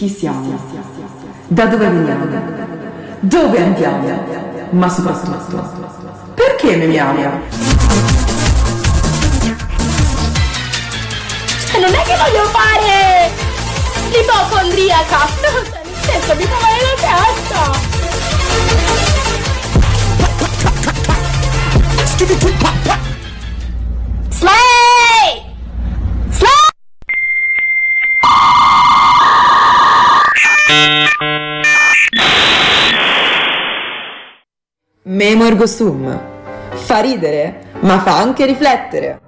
Chi siamo? Da dove veniamo? Dove andiamo? Ma soprattutto, perché memiamo? Non è che voglio fare l'ipocondriaca! Cioè, nel senso, mi fa male la testa! Slay! Slay! Memo ergo sum. Fa ridere, ma fa anche riflettere.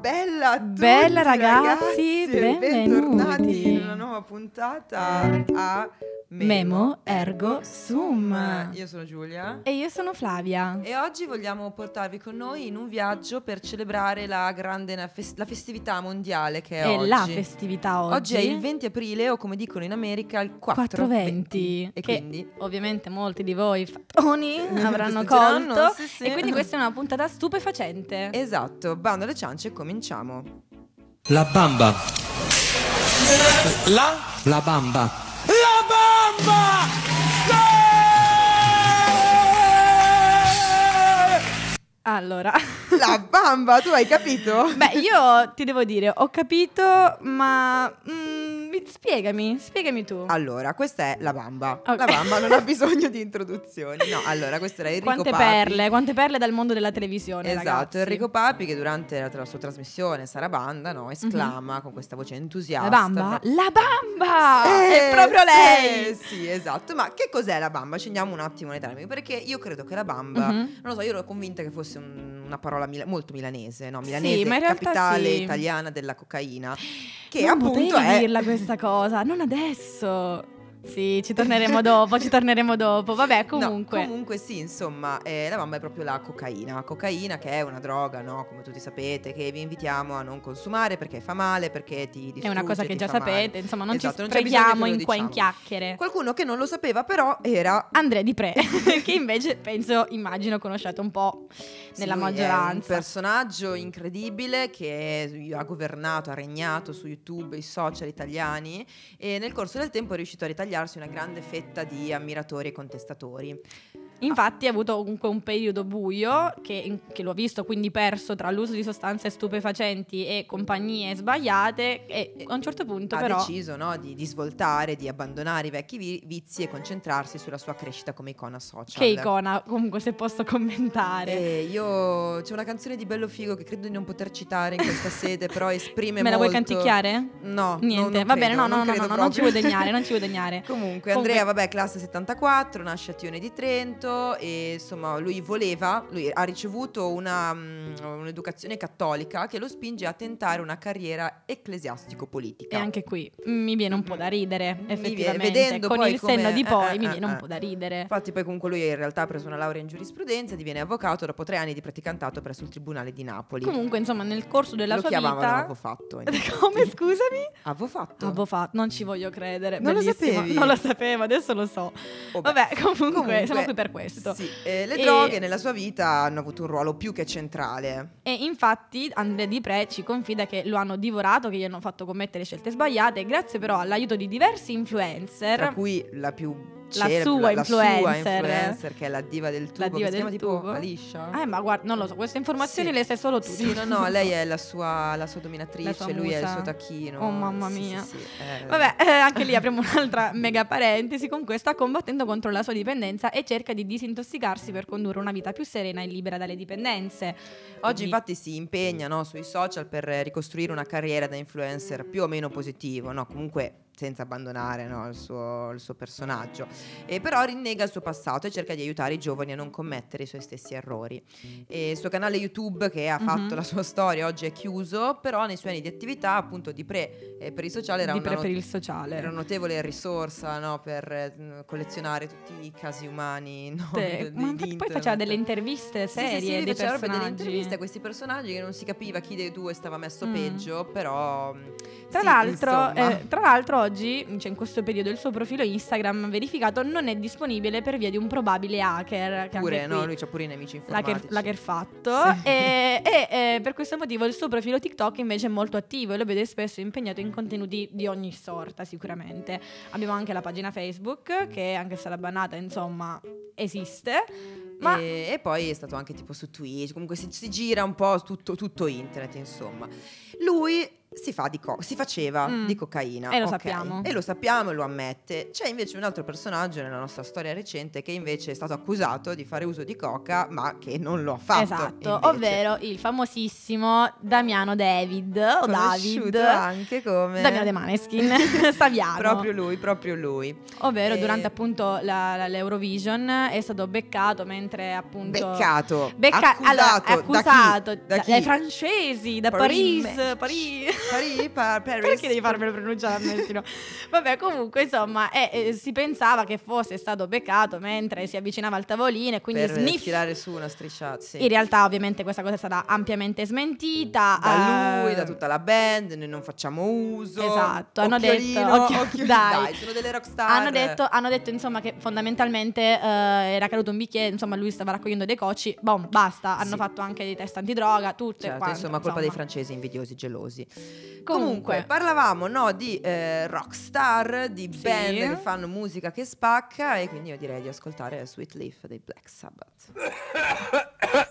Bella a tutti, Bella, ragazzi, bentornati benvenuti. in una nuova puntata a Memo, Memo Ergo Sum. Io sono Giulia E io sono Flavia. e oggi vogliamo portarvi con noi in un viaggio per celebrare la grande la festività mondiale che è, È oggi. la festività oggi. Oggi è il 20 aprile o come dicono in America il 4 420 E che quindi ovviamente molti di voi fattoni avranno colto sì, sì. e quindi questa è una puntata stupefacente. Esatto, bando alle ciance, cominciamo. La bamba. La? La bamba. La bamba! Allora, La bamba, tu hai capito? beh, io ti devo dire, ho capito, ma mm, mi- spiegami, spiegami tu. Allora, questa è la bamba. Ok. La bamba non ha bisogno di introduzioni. No, allora, questo era Enrico quante Papi. perle, quante perle dal mondo della televisione, Esatto, ragazzi. Enrico Papi che durante la, la sua trasmissione Sarabanda no, esclama con questa voce entusiasta. La bamba? La bamba! Eh, è proprio lei! Sì, sì, esatto. Ma che cos'è la bamba? Scendiamo un attimo nei termini, perché io credo che la bamba, Mhm. non lo so, io ero convinta che fosse un- una parola mila- molto milanese, no? Milanese, ma in realtà capitale sì. italiana della cocaina, che non appunto potevi è dirla questa cosa, non adesso. Sì, ci torneremo dopo, ci torneremo dopo. Vabbè, No, comunque. comunque sì, insomma, eh, la bamba è proprio la cocaina. Cocaina che è una droga, no? Come tutti sapete, che vi invitiamo a non consumare perché fa male, perché ti distrugge, è una cosa che già fa male. sapete, insomma, non Esatto, ci sprechiamo in qua in diciamo. chiacchiere. Qualcuno che non lo sapeva però era... Andrea Di Pre, che invece penso, immagino, conosciate un po' sì, nella lui È un maggioranza. personaggio incredibile che ha governato, ha regnato su YouTube, i social italiani e nel corso del tempo è riuscito a ritagliarsi una grande fetta di ammiratori e contestatori. Infatti ha avuto comunque un periodo buio che, che lo ha visto quindi perso tra l'uso di sostanze stupefacenti e compagnie sbagliate e a un certo punto ha però deciso no, di, di svoltare, di abbandonare i vecchi vi- vizi e concentrarsi sulla sua crescita come icona social. che icona comunque se posso commentare. E io c'è una canzone di Bello Figo che credo di non poter citare in questa sede, però esprime Me la vuoi molto- canticchiare? No, Niente, no, non va bene, credo, no, no, no, credo no, no, non ci vuoi degnare, non ci vuoi degnare. Comunque, Comunque- Andrea, vabbè, classe 74, nasce a Tione di Trento e insomma lui voleva, lui ha ricevuto una, mm, un'educazione cattolica che lo spinge a tentare una carriera ecclesiastico-politica. E anche qui mi viene un po' da ridere, Mi viene- effettivamente. vedendo Con il senno come- di poi eh, mi eh, viene eh. un po' da ridere. Infatti poi comunque lui in realtà ha preso una laurea in giurisprudenza, diviene avvocato dopo tre anni di praticantato presso il Tribunale di Napoli. Comunque, insomma, nel corso della lo sua chiamavano vita avevo fatto. infatti. Come scusami? Avevo fatto. Avevo fatto, non ci voglio credere. Non lo bellissimo. sapevi? Non lo sapevo, adesso lo so. Oh, Vabbè, comunque, Comunque, siamo qui per questo. Sì, eh, le E- droghe nella sua vita hanno avuto un ruolo più che centrale. E infatti Andrea Di Pre ci confida che lo hanno divorato, che gli hanno fatto commettere scelte sbagliate, grazie però all'aiuto di diversi influencer. Tra cui la più La sua la sua influencer. influencer, che è la diva del tubo, La diva che si chiama del tipo tubo. Alicia. Eh, ma guarda, non lo so, queste informazioni Sì. le sai solo tu. Sì, no, no, lei è la sua, la sua La dominatrice, sua lui è il suo tacchino. Oh, mamma Sì, sì, mia. sì, eh. Vabbè, eh, anche lì apriamo un'altra mega parentesi. Comunque sta combattendo contro la sua dipendenza e cerca di disintossicarsi per condurre una vita più serena e libera dalle dipendenze. Oggi Quindi- infatti si impegna no, sui social per ricostruire una carriera da influencer più o meno positivo, no? comunque senza abbandonare no, il, suo, il suo personaggio. E però rinnega il suo passato e cerca di aiutare i giovani a non commettere i suoi stessi errori. E il suo canale YouTube che ha fatto Mhm. la sua storia oggi è chiuso, però nei suoi anni di attività appunto di pre eh, per i social era di pre not- per il sociale. era una notevole risorsa no, per eh, collezionare tutti i casi umani no, di- ma poi faceva delle interviste Sì, serie sì, sì, lui dei faceva delle interviste a questi personaggi che non si capiva chi dei due stava messo Mm. peggio, però... mm, Tra, sì, l'altro, eh, tra l'altro oggi, cioè in questo periodo, il suo profilo Instagram verificato non è disponibile per via di un probabile hacker. Che Pure, no, lui c'ha pure i nemici L'hacker, informatici. l'hacker fatto Sì. e, e, eh, per questo motivo il suo profilo TikTok invece è molto attivo e lo vede spesso impegnato in contenuti di ogni sorta sicuramente. Abbiamo anche la pagina Facebook che anche se la bannata insomma esiste. Ma E, e poi è stato anche tipo su Twitch, comunque si, si gira un po' tutto, tutto internet, insomma. Lui si, fa di co- si faceva Mm. di cocaina. E lo ok? sappiamo. E lo sappiamo e lo ammette. C'è invece un altro personaggio nella nostra storia recente che invece è stato accusato di fare uso di coca, ma che non lo ha fatto. esatto, invece. ovvero il famosissimo Damiano David o David anche come Damiano De Maneskin Saviano. proprio lui, proprio lui. Ovvero Eh, durante appunto la- la- l'Eurovision è stato beccato mentre appunto Beccato, Becca- accusato, allora, accusato da chi? Da chi? dai francesi, da Paris Paris, Paris. Paris, pa- Paris. Perché devi farmelo pronunciare a me? Vabbè, comunque, insomma, eh, eh, si pensava che fosse stato beccato mentre si avvicinava al tavolino e quindi per sniff. tirare su una strisciata, sì. In realtà, ovviamente, questa cosa è stata ampiamente smentita. da lui, eh, da tutta la band, noi non facciamo uso. Esatto, hanno detto- occhio- occhio- dai. dai, sono delle rockstar. Hanno detto, hanno detto, insomma che fondamentalmente eh, era caduto un bicchiere, insomma lui stava raccogliendo dei cocci, boom, basta, hanno Sì. fatto anche dei test antidroga, tutte Certo, quante, insomma, colpa dei insomma. francesi invidiosi, gelosi. Comunque. Comunque, parlavamo no, di eh, rockstar, di Sì. band che fanno musica che spacca e quindi io direi di ascoltare Sweet Leaf dei Black Sabbath.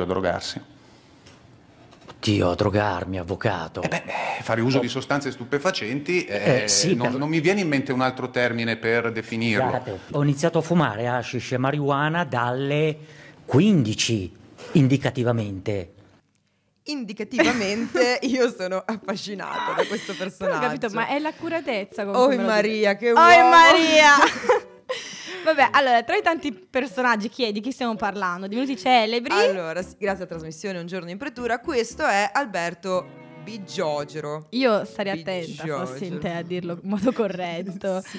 pomeriggio a drogarsi? Dio, drogarmi, avvocato. Eh beh, eh, fare uso di sostanze stupefacenti, eh, Eh, sì, non, per- non mi viene in mente un altro termine per definirlo. Guardate, ho iniziato a fumare hashish e marijuana dalle 15, indicativamente. Indicativamente io sono affascinata da questo Però personaggio. ho capito, ma è l'accuratezza con Oh Maria, che Oh uomo! Maria! Vabbè, allora, tra i tanti personaggi, chi? Di chi stiamo parlando? Di venuti celebri? Allora, grazie alla trasmissione Un giorno in pretura, questo è Alberto Bigiogero. Io starei attenta Bigiogero. fossi in te a dirlo in modo corretto.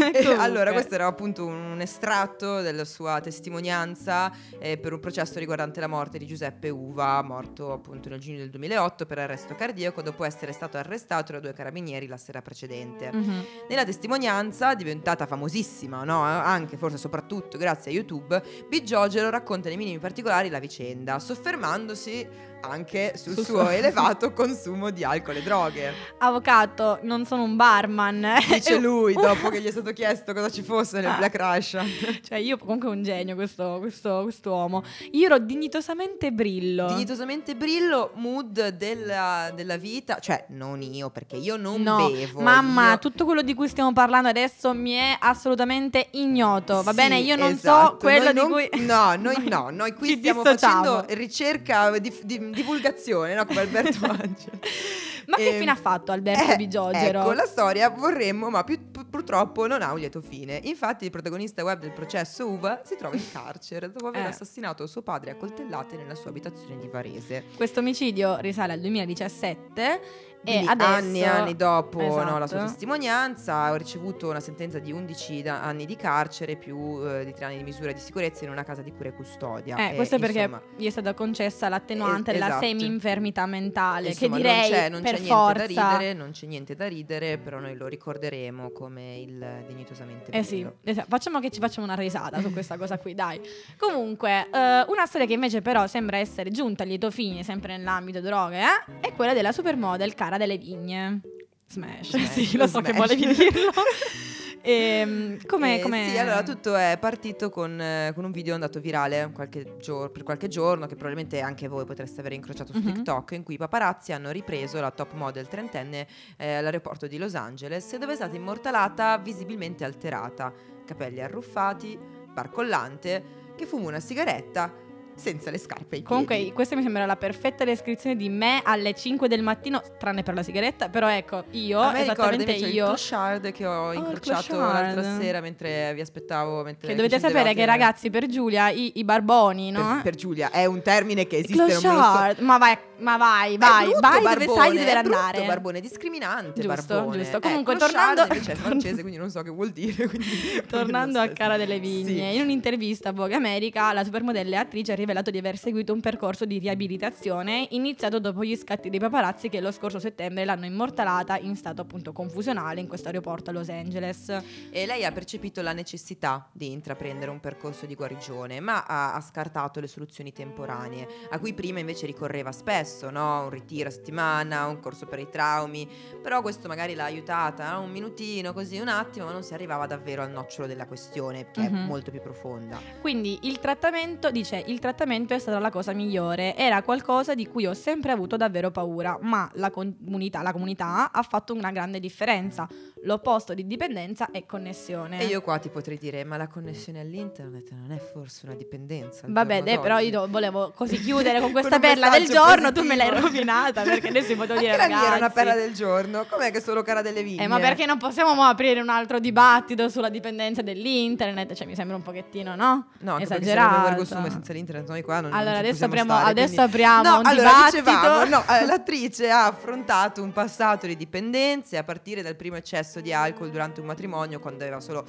Allora, questo era appunto un estratto della sua testimonianza eh, per un processo riguardante la morte di Giuseppe Uva, morto appunto nel giugno del 2008 per arresto cardiaco dopo essere stato arrestato da due carabinieri la sera precedente. Mhm. Nella testimonianza, diventata famosissima, no? anche forse soprattutto grazie a YouTube, Bigiogero racconta nei minimi particolari la vicenda, soffermandosi anche sul Sul suo suo- elevato consumo di alcol e droghe. Avvocato, non sono un barman. Dice lui dopo che gli è stato chiesto cosa ci fosse nel Black Rush. Cioè, io comunque un genio questo, questo, quest'uomo. Io ero dignitosamente brillo. Dignitosamente brillo, mood della, della vita, cioè non io perché io non no, bevo. mamma, io- tutto quello di cui stiamo parlando adesso mi è assolutamente ignoto. Va Sì, bene, io non esatto. so quello Noi di non- cui. No, noi no, noi qui Ci stiamo dissociamo. facendo ricerca, di, di- divulgazione, no? Come Alberto Angelo. Ma che Ehm, fine ha fatto Alberto eh, Bigiogero? Ecco, la storia vorremmo, ma più- pu- purtroppo non ha un lieto fine. Infatti il protagonista web del processo Uva si trova in carcere dopo aver Eh. assassinato suo padre a coltellate nella sua abitazione di Varese. Questo omicidio risale al 2017 e adesso anni e anni dopo no, la sua Esatto. testimonianza ha ricevuto una sentenza di 11 da- anni di carcere più eh, di 3 anni di misura di sicurezza in una casa di cura e custodia. Eh, E, questo è perché insomma, gli è stata concessa l'attenuante Eh, della esatto. semi-infermità mentale, insomma, che direi non c'è, non per c'è forza... niente da ridere, non c'è niente da ridere, però noi lo ricorderemo come il dignitosamente Eh sì, esatto. facciamo che ci facciamo una risata su questa cosa qui, dai. Comunque, eh, una storia che invece però sembra essere giunta a lieto fine, sempre nell'ambito droghe, eh, è quella della supermodel Cara delle Vigne. Smash, Smash, sì, lo so smash. che volevi dirlo. Ehm, come, Eh, come- Sì, allora tutto è partito con, eh, con un video andato virale qualche gior- per qualche giorno, che probabilmente anche voi potreste aver incrociato su Mhm. TikTok, in cui i paparazzi hanno ripreso la top model trentenne eh, all'aeroporto di Los Angeles, dove è stata immortalata visibilmente alterata, capelli arruffati, barcollante, che fuma una sigaretta senza le scarpe ai Comunque, piedi. questa mi sembra la perfetta descrizione di me alle 5 del mattino, tranne per la sigaretta, però ecco, io, A me esattamente invece il io... clochard che ho Oh, incrociato clochard. l'altra sera mentre vi aspettavo. Mentre Che dovete sapere che ragazzi, per Giulia, i, i barboni, no? Per, per Giulia è un termine che esiste, lo so. Clochard, ma vai, ma vai, vai, brutto vai barbone, dove sai di dover è brutto andare. barbone discriminante Giusto, barbone. giusto. Eh, Comunque, clochard tornando- invece è francese quindi non so che vuol dire quindi- Tornando a Cara delle Vigne, Sì. in un'intervista a Vogue America, la supermodella e attrice ha rivelato di aver seguito un percorso di riabilitazione iniziato dopo gli scatti dei paparazzi che lo scorso settembre l'hanno immortalata in stato appunto confusionale in questo aeroporto a Los Angeles. E lei ha percepito la necessità di intraprendere un percorso di guarigione, ma ha, ha scartato le soluzioni temporanee, a cui prima invece ricorreva spesso, no? un ritiro a settimana, un corso per i traumi, però questo magari l'ha aiutata no? un minutino, così un attimo, ma non si arrivava davvero al nocciolo della questione, che Mhm. è molto più profonda. Quindi il trattamento, dice, il trattamento è stata la cosa migliore, era qualcosa di cui ho sempre avuto davvero paura, ma la comunità, la comunità ha fatto una grande differenza. L'opposto di dipendenza è connessione. E io qua ti potrei dire, ma la connessione all'internet non è forse una dipendenza? Vabbè, dai, però d'oggi?" io volevo così chiudere con questa Con perla del giorno, tu me l'hai positivo. rovinata perché adesso potevo dire Anche mia era una ragazzi. perla del giorno, com'è che solo cara delle vigne? Eh, ma perché non possiamo mo aprire un altro dibattito sulla dipendenza dell'internet? Cioè, mi sembra un pochettino, no? No, anche perché Esagerato. siamo Vergosume senza l'internet, noi qua non Allora, non adesso apriamo- stare, adesso quindi- apriamo no, un allora, dibattito. dicevamo, no, eh, l'attrice ha affrontato un passato di dipendenze a partire dal primo eccesso di alcol durante un matrimonio quando aveva solo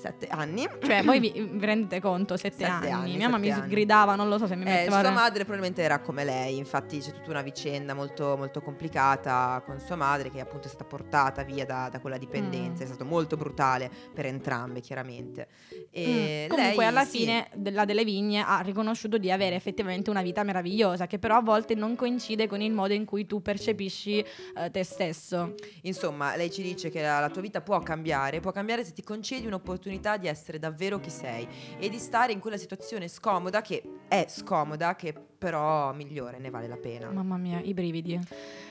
sette anni. Cioè, voi vi, vi rendete conto? Sette, Sette anni. anni, Mia mamma mi anni. sgridava, non lo so se mi Eh, metteva... sua madre probabilmente era come lei, infatti c'è tutta una vicenda molto, molto complicata con sua madre che appunto è stata portata via da, da quella dipendenza, Mm. è stato molto brutale per entrambe chiaramente. E Mm, Comunque, lei, alla sì, fine, della delle Vigne ha riconosciuto di avere effettivamente una vita meravigliosa, che però a volte non coincide con il modo in cui tu percepisci eh, te stesso. Insomma, lei ci dice che la, la tua vita può cambiare, può cambiare se ti concedi un'opportunità l'opportunità di essere davvero chi sei e di stare in quella situazione scomoda che è scomoda, che però migliore, ne vale la pena. Mamma mia, i brividi.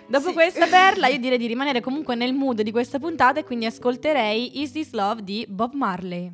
Dopo Sì. questa perla, io direi di rimanere comunque nel mood di questa puntata e quindi ascolterei Is This Love di Bob Marley.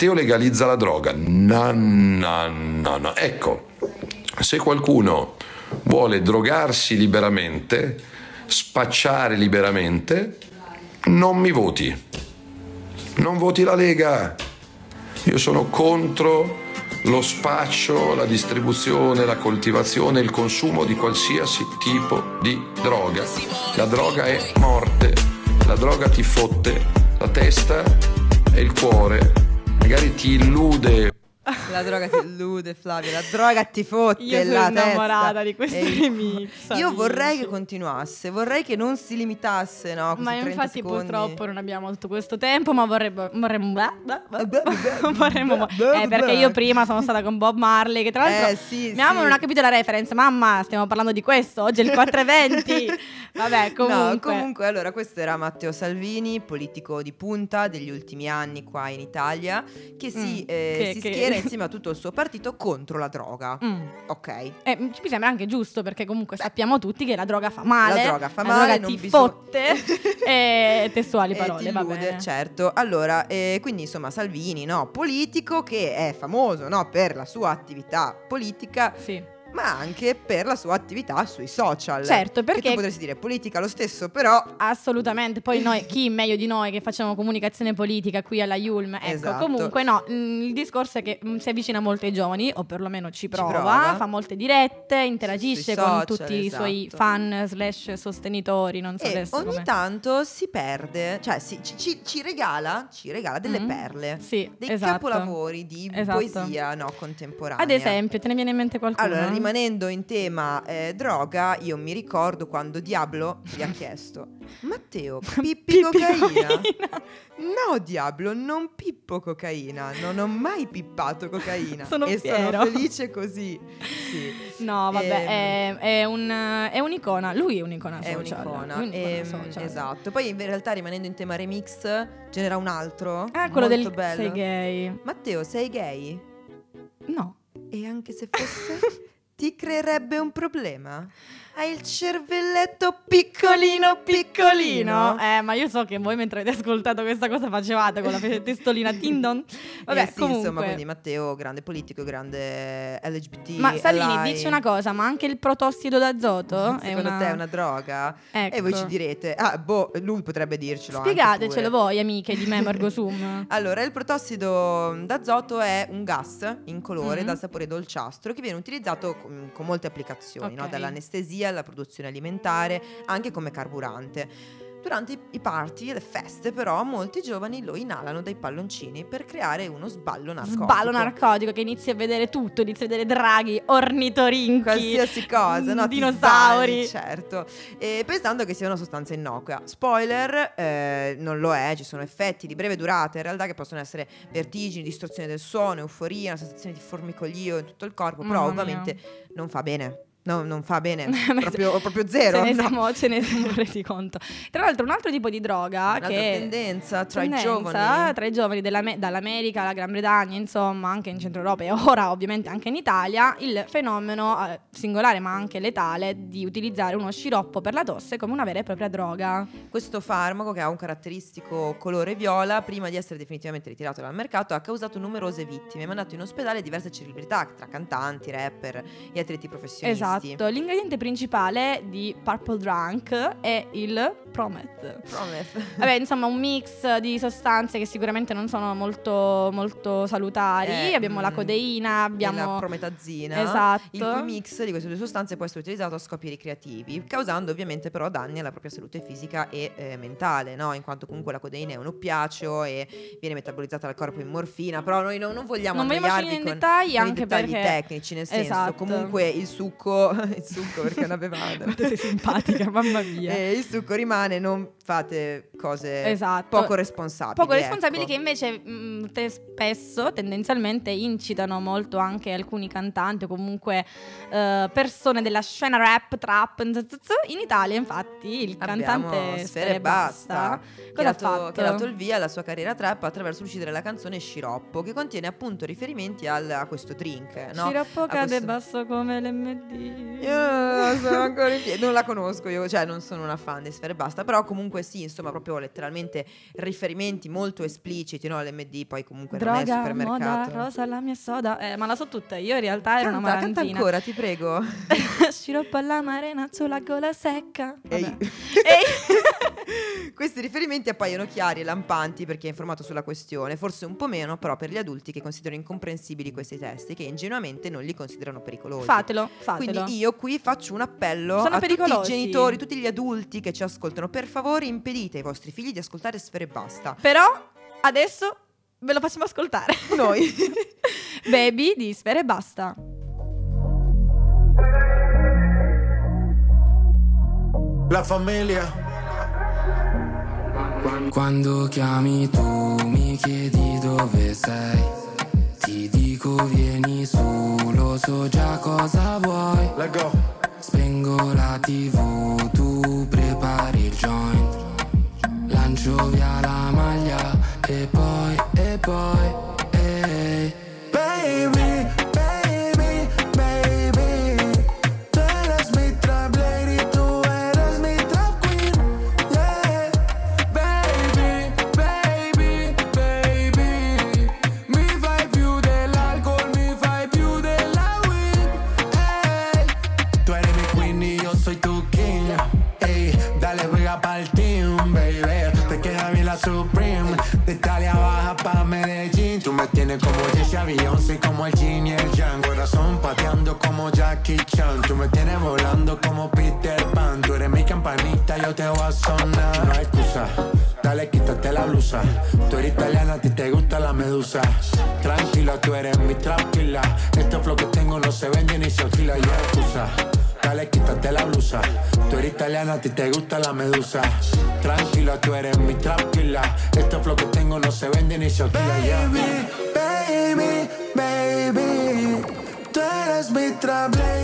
Matteo legalizza la droga. No, no, no, no. Ecco, se qualcuno vuole drogarsi liberamente, spacciare liberamente, non mi voti. Non voti la Lega. Io sono contro lo spaccio, la distribuzione, la coltivazione, il consumo di qualsiasi tipo di droga. La droga è morte, la droga ti fotte la testa e il cuore, magari ti illude La droga ti illude, Flavia. La droga ti fotte Io sono la innamorata testa. di questi E- remix, Io vorrei che continuasse, vorrei che non si limitasse, no? Ma questi 30 infatti secondi. purtroppo non abbiamo tutto questo tempo, ma vorremmo... vorremmo, vorremmo eh, perché io prima sono stata con Bob Marley, che tra l'altro Eh, sì, mia mamma sì. non ha capito la reference. Mamma, stiamo parlando di questo, oggi è il 4.20. Vabbè, comunque... No, comunque, allora, questo era Matteo Salvini, politico di punta degli ultimi anni qua in Italia, che si, Mm, eh, che- si che- schiera insieme a tutto il suo partito contro la droga. Mm. Ok. Eh, mi sembra anche giusto perché comunque sappiamo tutti che la droga fa male. La droga fa la male, droga non ti bisogna- fotte. e testuali E parole, va illude, certo. Allora, eh, quindi insomma Salvini, no, politico che è famoso no, per la sua attività politica, Sì. Ma anche per la sua attività sui social. Certo, Che perché- tu potresti dire politica lo stesso, però Assolutamente, poi noi, chi meglio di noi che facciamo comunicazione politica qui alla Yulm, ecco, Esatto. comunque no, mm, il discorso è che mm, si avvicina molto ai giovani, o perlomeno ci prova, prova. fa molte dirette, interagisce con social, tutti i suoi esatto. fan slash sostenitori, non so e adesso ogni come... tanto si perde, cioè si- ci, ci- ci regala, ci regala delle Mm. perle. Sì, Dei esatto. capolavori di Esatto. poesia no, contemporanea. Ad esempio, te ne viene in mente qualcuno? Allora, rimanendo in tema eh, droga, io mi ricordo quando Diablo gli ha chiesto: Matteo, pippi cocaina? No, Diablo, non pippo cocaina. Non ho mai pippato cocaina. Sono e fiero. sono felice così. Sì. No, vabbè, Ehm, è, è un, è un'icona, lui è un'icona È social. un'icona. lui è un'icona Ehm, social. esatto. Poi in realtà rimanendo in tema remix, ce n'era un altro. Ah, quello del bello. sei gay. Matteo, sei gay? No. E anche se fosse, ti creerebbe un problema? Hai il cervelletto piccolino piccolino. Eh, ma io so che voi mentre avete ascoltato questa cosa facevate con la testolina Tindon. Vabbè, Eh sì, comunque. insomma, quindi Matteo, grande politico, grande LGBT. Ma Salvini, ally. dici una cosa, ma anche il protossido d'azoto Secondo una... te è una droga? Ecco. E voi ci direte, ah, boh, lui potrebbe dircelo. Spiegatecelo voi, amiche di Memergo Sum. Allora, il protossido d'azoto è un gas incolore Mhm. dal sapore dolciastro che viene utilizzato con, con molte applicazioni, no? Ok. dall'anestesia alla produzione alimentare, anche come carburante. Durante i- party e le feste, però, molti giovani lo inalano dai palloncini per creare uno sballo narcotico. Sballo narcotico che inizi a vedere tutto, inizi a vedere draghi, ornitorinchi, qualsiasi cosa, no? Ti dinosauri. sbagli, certo. E pensando che sia una sostanza innocua. Spoiler, eh, non lo è, ci sono effetti di breve durata in realtà che possono essere vertigini, distorsione del suono, euforia, una sensazione di formicolio in tutto il corpo, però Mamma mia. ovviamente non fa bene. No, non fa bene, proprio, proprio zero. Ce ne, no. siamo, ce ne siamo resi conto. Tra l'altro, un altro tipo di droga Un'altra che tendenza tra tendenza i giovani. tra i giovani dall'America alla Gran Bretagna, insomma, anche in Centro Europa e ora ovviamente anche in Italia, il fenomeno eh, singolare ma anche letale di utilizzare uno sciroppo per la tosse come una vera e propria droga. Questo farmaco, che ha un caratteristico colore viola, prima di essere definitivamente ritirato dal mercato, ha causato numerose vittime, mandato in ospedale diverse celebrità, tra cantanti, rapper e atleti professionisti. Esatto, l'ingrediente principale di Purple Drunk è il Promet. Prometh. Vabbè, insomma, un mix di sostanze che sicuramente non sono molto, molto salutari. Eh, abbiamo la mm, codeina, la abbiamo. prometazzina, Esatto. il cui mix di queste due sostanze può essere utilizzato a scopi ricreativi, causando ovviamente però danni alla propria salute fisica e eh, mentale, no? in quanto comunque la codeina è un oppiaceo e viene metabolizzata dal corpo in morfina, però noi non, non vogliamo Non annoiarvi scendere in con, dettagli, con i anche dettagli perché- tecnici, nel senso Esatto. comunque il succo, il succo perché è una bevanda. Quanto sei simpatica, mamma mia. E il succo rimane, non fate cose Esatto. poco responsabili. Poco responsabili ecco. che invece mh, te spesso, tendenzialmente, incitano molto anche alcuni cantanti o comunque eh, persone della scena rap, trap. In Italia, infatti, il Abbiamo cantante Sfere Basta, che ha dato, che ha dato il via alla sua carriera trap attraverso l'uscita della canzone Sciroppo, che contiene appunto riferimenti al- a questo drink. No? Sciroppo A cade questo- basso come l'MD. Io non sono ancora in piedi, non la conosco io, cioè non sono una fan di Sfere e Basta, però comunque sì, insomma, proprio letteralmente riferimenti molto espliciti, no? L'MD poi comunque non è Droga, moda, supermercato. rosa, la mia soda. Eh, ma la so tutta. Io in realtà ero una Canta, canta ancora, ti prego. Sciroppo alla marena sulla gola secca. Ehi. Ehi. Questi riferimenti appaiono chiari e lampanti per chi è informato sulla questione, forse un po' meno però per gli adulti che considerano incomprensibili questi testi, che ingenuamente non li considerano pericolosi. Fatelo, fatelo. Quindi io qui faccio un appello Sono a tutti i pericolosi. genitori, tutti gli adulti che ci ascoltano, per favore impedite ai vostri figli di ascoltare Sfere e Basta. Però adesso ve lo facciamo ascoltare. Noi. Baby di Sfere e basta. La famiglia. Quando chiami tu mi chiedi dove sei vieni su, lo so già cosa vuoi. Let go. Spengo la tv, tu prepari il joint. Lancio via la maglia e poi, e poi, me trablé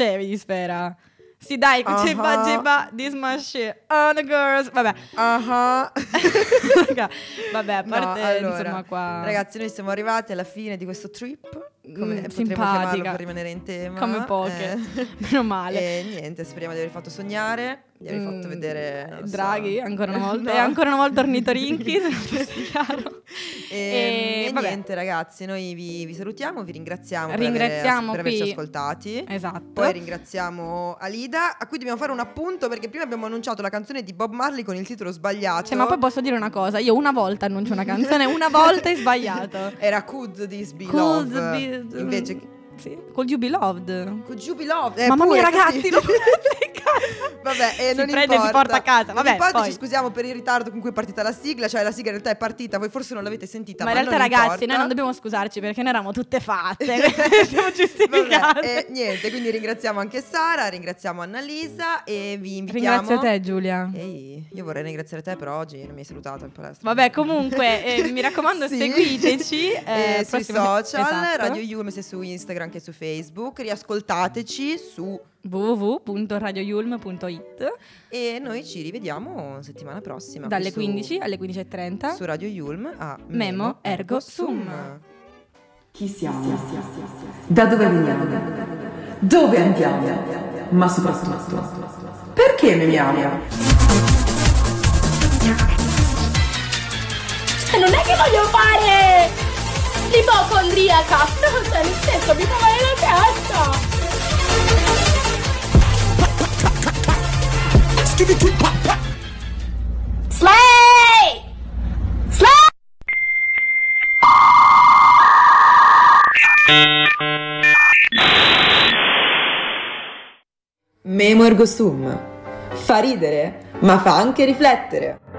conoscevi di Sfera? Sì, dai, Ciba ah. Ciba, this my shit. Oh, the girls. Vabbè, raga, vabbè, a No, parte, allora, insomma, qua... Ragazzi, noi siamo arrivati alla fine di questo trip. Come Mm, simpatica. per rimanere in tema? Come poche. Eh. Meno male. E niente, speriamo di aver fatto sognare, di aver fatto Mm, vedere. non so. Draghi, ancora una volta. No. E ancora una volta ornitorinchi, se non fosse chiaro. E, E, e vabbè. niente, ragazzi, noi vi, vi salutiamo, vi ringraziamo per, Ringraziamo aver, per averci ascoltati. Esatto. Poi ringraziamo Alida, a cui dobbiamo fare un appunto perché prima abbiamo annunciato la canzone di Bob Marley con il titolo sbagliato. Cioè, ma poi posso dire una cosa, io una volta annuncio una canzone, una volta hai sbagliato. Era Could This Be Could Love. be- Invece Sì, Could You Be Loved? Could You Be Loved? Eh, Mamma pure, mia, ragazzi, così. lo. Vabbè, eh, Si non prende e si importa. porta a casa. Vabbè, importa, poi. ci scusiamo per il ritardo con cui è partita la sigla, cioè la sigla in realtà è partita, voi forse non l'avete sentita, Ma ma, in realtà, ragazzi, importa. noi non dobbiamo scusarci perché noi eravamo tutte fatte. Siamo giustificate. Vabbè, e niente, quindi ringraziamo anche Sara, ringraziamo Annalisa e vi invitiamo. Ringrazio te, Giulia. Ehi, io vorrei ringraziare te, però oggi non mi hai salutato in palestra. Vabbè, comunque, eh, mi raccomando, Sì. seguiteci. eh, Eh, sui social, Esatto. Radio sia su Instagram che su Facebook, riascoltateci su www.radioyulm.it e noi ci rivediamo settimana prossima. dalle su- 15 alle 15.30 su Radio Yulm a Memo Ergo Sum. Chi siamo? Da dove veniamo? Dove andiamo? Ma soprattutto, perché memiamo? Cioè, non è che voglio fare l'ipocondriaca. Cioè, nel senso, mi fa male la testa. Slay! Slay! Memo ergo sum. Fa ridere, ma fa anche riflettere.